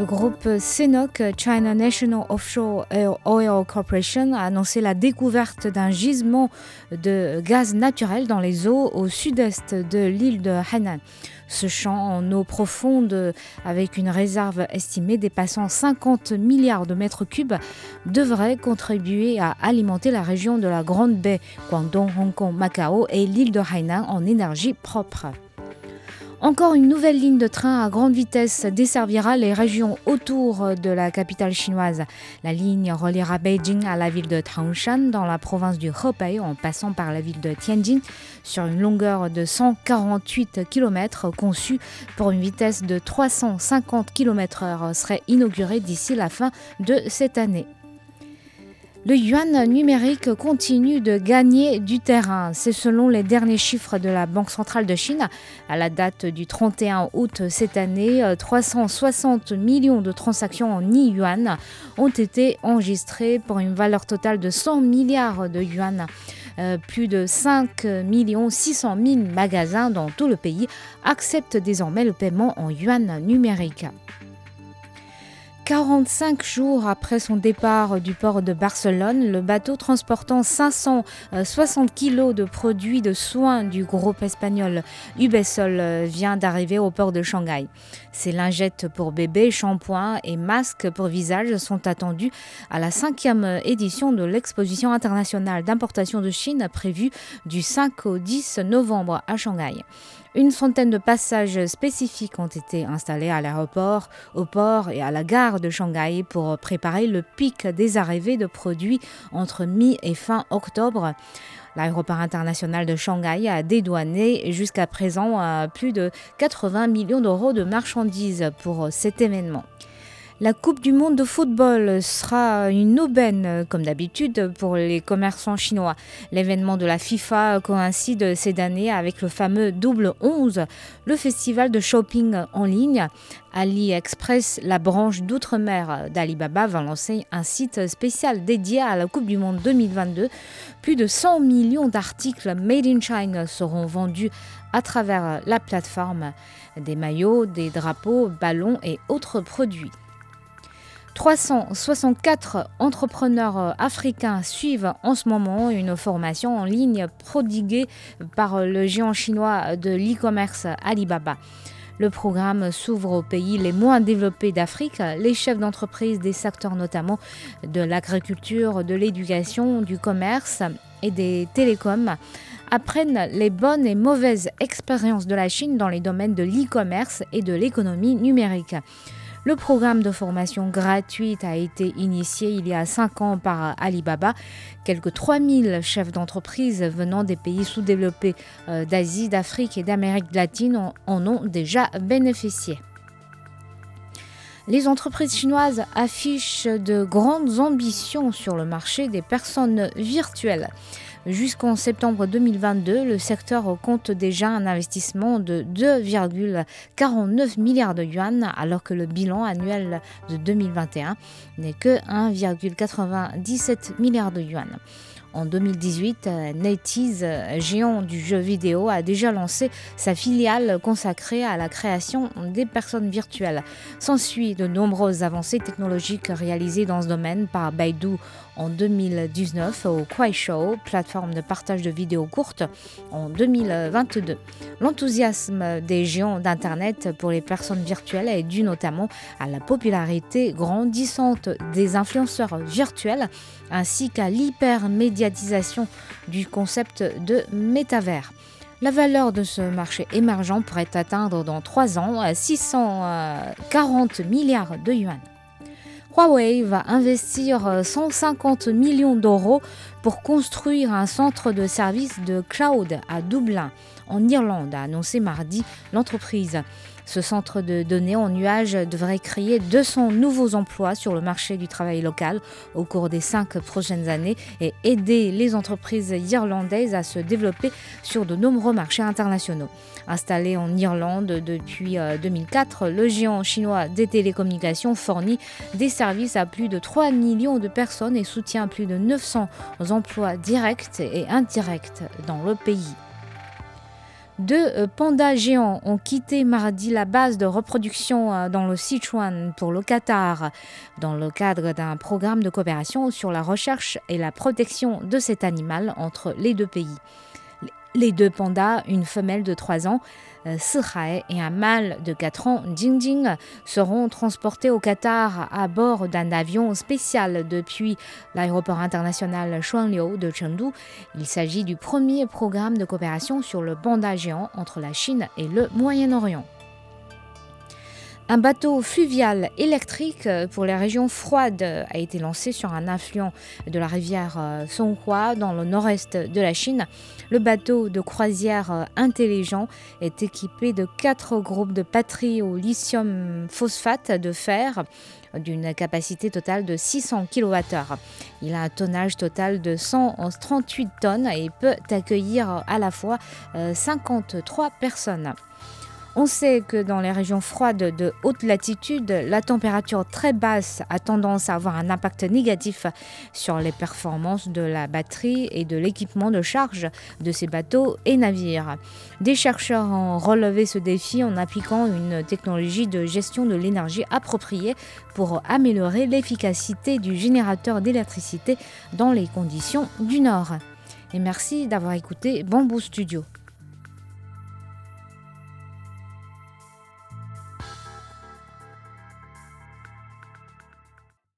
Le groupe CNOOC, China National Offshore Oil Corporation, a annoncé la découverte d'un gisement de gaz naturel dans les eaux au sud-est de l'île de Hainan. Ce champ en eau profonde, avec une réserve estimée dépassant 50 milliards de mètres cubes, devrait contribuer à alimenter la région de la Grande Baie, Guangdong, Hong Kong, Macao et l'île de Hainan en énergie propre. Encore une nouvelle ligne de train à grande vitesse desservira les régions autour de la capitale chinoise. La ligne reliera Beijing à la ville de Tangshan dans la province du Hebei en passant par la ville de Tianjin sur une longueur de 148 km conçue pour une vitesse de 350 km/h serait inaugurée d'ici la fin de cette année. Le yuan numérique continue de gagner du terrain. C'est selon les derniers chiffres de la Banque centrale de Chine. À la date du 31 août cette année, 360 millions de transactions en yuan ont été enregistrées pour une valeur totale de 100 milliards de yuan. Euh, plus de 5 600 000 magasins dans tout le pays acceptent désormais le paiement en yuan numérique. 45 jours après son départ du port de Barcelone, le bateau transportant 560 kilos de produits de soins du groupe espagnol Ubesol vient d'arriver au port de Shanghai. Ces lingettes pour bébés, shampoings et masques pour visage sont attendus à la cinquième édition de l'exposition internationale d'importation de Chine prévue du 5 au 10 novembre à Shanghai. Une centaine de passages spécifiques ont été installés à l'aéroport, au port et à la gare de Shanghai pour préparer le pic des arrivées de produits entre mi et fin octobre. L'aéroport international de Shanghai a dédouané jusqu'à présent plus de 80 millions d'euros de marchandises pour cet événement. La Coupe du monde de football sera une aubaine, comme d'habitude, pour les commerçants chinois. L'événement de la FIFA coïncide cette année avec le fameux double 11, le festival de shopping en ligne. AliExpress, la branche d'outre-mer d'Alibaba, va lancer un site spécial dédié à la Coupe du Monde 2022. Plus de 100 millions d'articles made in China seront vendus à travers la plateforme. Des maillots, des drapeaux, ballons et autres produits. 364 entrepreneurs africains suivent en ce moment une formation en ligne prodiguée par le géant chinois de l'e-commerce Alibaba. Le programme s'ouvre aux pays les moins développés d'Afrique. Les chefs d'entreprise des secteurs notamment de l'agriculture, de l'éducation, du commerce et des télécoms apprennent les bonnes et mauvaises expériences de la Chine dans les domaines de l'e-commerce et de l'économie numérique. Le programme de formation gratuite a été initié il y a cinq ans par Alibaba. Quelques 3000 chefs d'entreprise venant des pays sous-développés d'Asie, d'Afrique et d'Amérique latine en ont déjà bénéficié. Les entreprises chinoises affichent de grandes ambitions sur le marché des personnes virtuelles. Jusqu'en septembre 2022, le secteur compte déjà un investissement de 2,49 milliards de yuan, alors que le bilan annuel de 2021 n'est que 1,97 milliard de yuan. En 2018, NetEase, géant du jeu vidéo, a déjà lancé sa filiale consacrée à la création des personnes virtuelles. S'ensuit de nombreuses avancées technologiques réalisées dans ce domaine par Baidu en 2019 au Kuaishou, plateforme de partage de vidéos courtes, en 2022. L'enthousiasme des géants d'Internet pour les personnes virtuelles est dû notamment à la popularité grandissante des influenceurs virtuels ainsi qu'à l'hypermédiatisation du concept de métavers. La valeur de ce marché émergent pourrait atteindre dans 3 ans 640 milliards de yuan. Huawei va investir 150 millions d'euros pour construire un centre de services de cloud à Dublin, en Irlande, a annoncé mardi l'entreprise. Ce centre de données en nuage devrait créer 200 nouveaux emplois sur le marché du travail local au cours des cinq prochaines années et aider les entreprises irlandaises à se développer sur de nombreux marchés internationaux. Installé en Irlande depuis 2004, euh, le géant chinois des télécommunications fournit des services à plus de 3 millions de personnes et soutient plus de 900 emplois directs et indirects dans le pays. Deux euh, pandas géants ont quitté mardi la base de reproduction euh, dans le Sichuan pour le Qatar, dans le cadre d'un programme de coopération sur la recherche et la protection de cet animal entre les deux pays. Les deux pandas, une femelle de 3 ans, euh, Sihai et un mâle de 4 ans, Jingjing, seront transportés au Qatar à bord d'un avion spécial depuis l'aéroport international Shuangliu de Chengdu. Il s'agit du premier programme de coopération sur le panda géant entre la Chine et le Moyen-Orient. Un bateau fluvial électrique euh, pour les régions froides a été lancé sur un affluent de la rivière euh, Songhua dans le nord-est de la Chine. Le bateau de croisière euh, intelligent est équipé de quatre groupes de batteries au lithium phosphate de fer d'une capacité totale de 600 kWh. Il a un tonnage total de 138 tonnes et peut accueillir à la fois 53 personnes. On sait que dans les régions froides de haute latitude, la température très basse a tendance à avoir un impact négatif sur les performances de la batterie et de l'équipement de charge de ces bateaux et navires. Des chercheurs ont relevé ce défi en appliquant une technologie de gestion de l'énergie appropriée pour améliorer l'efficacité du générateur d'électricité dans les conditions du Nord. Et merci d'avoir écouté Bamboo Studio.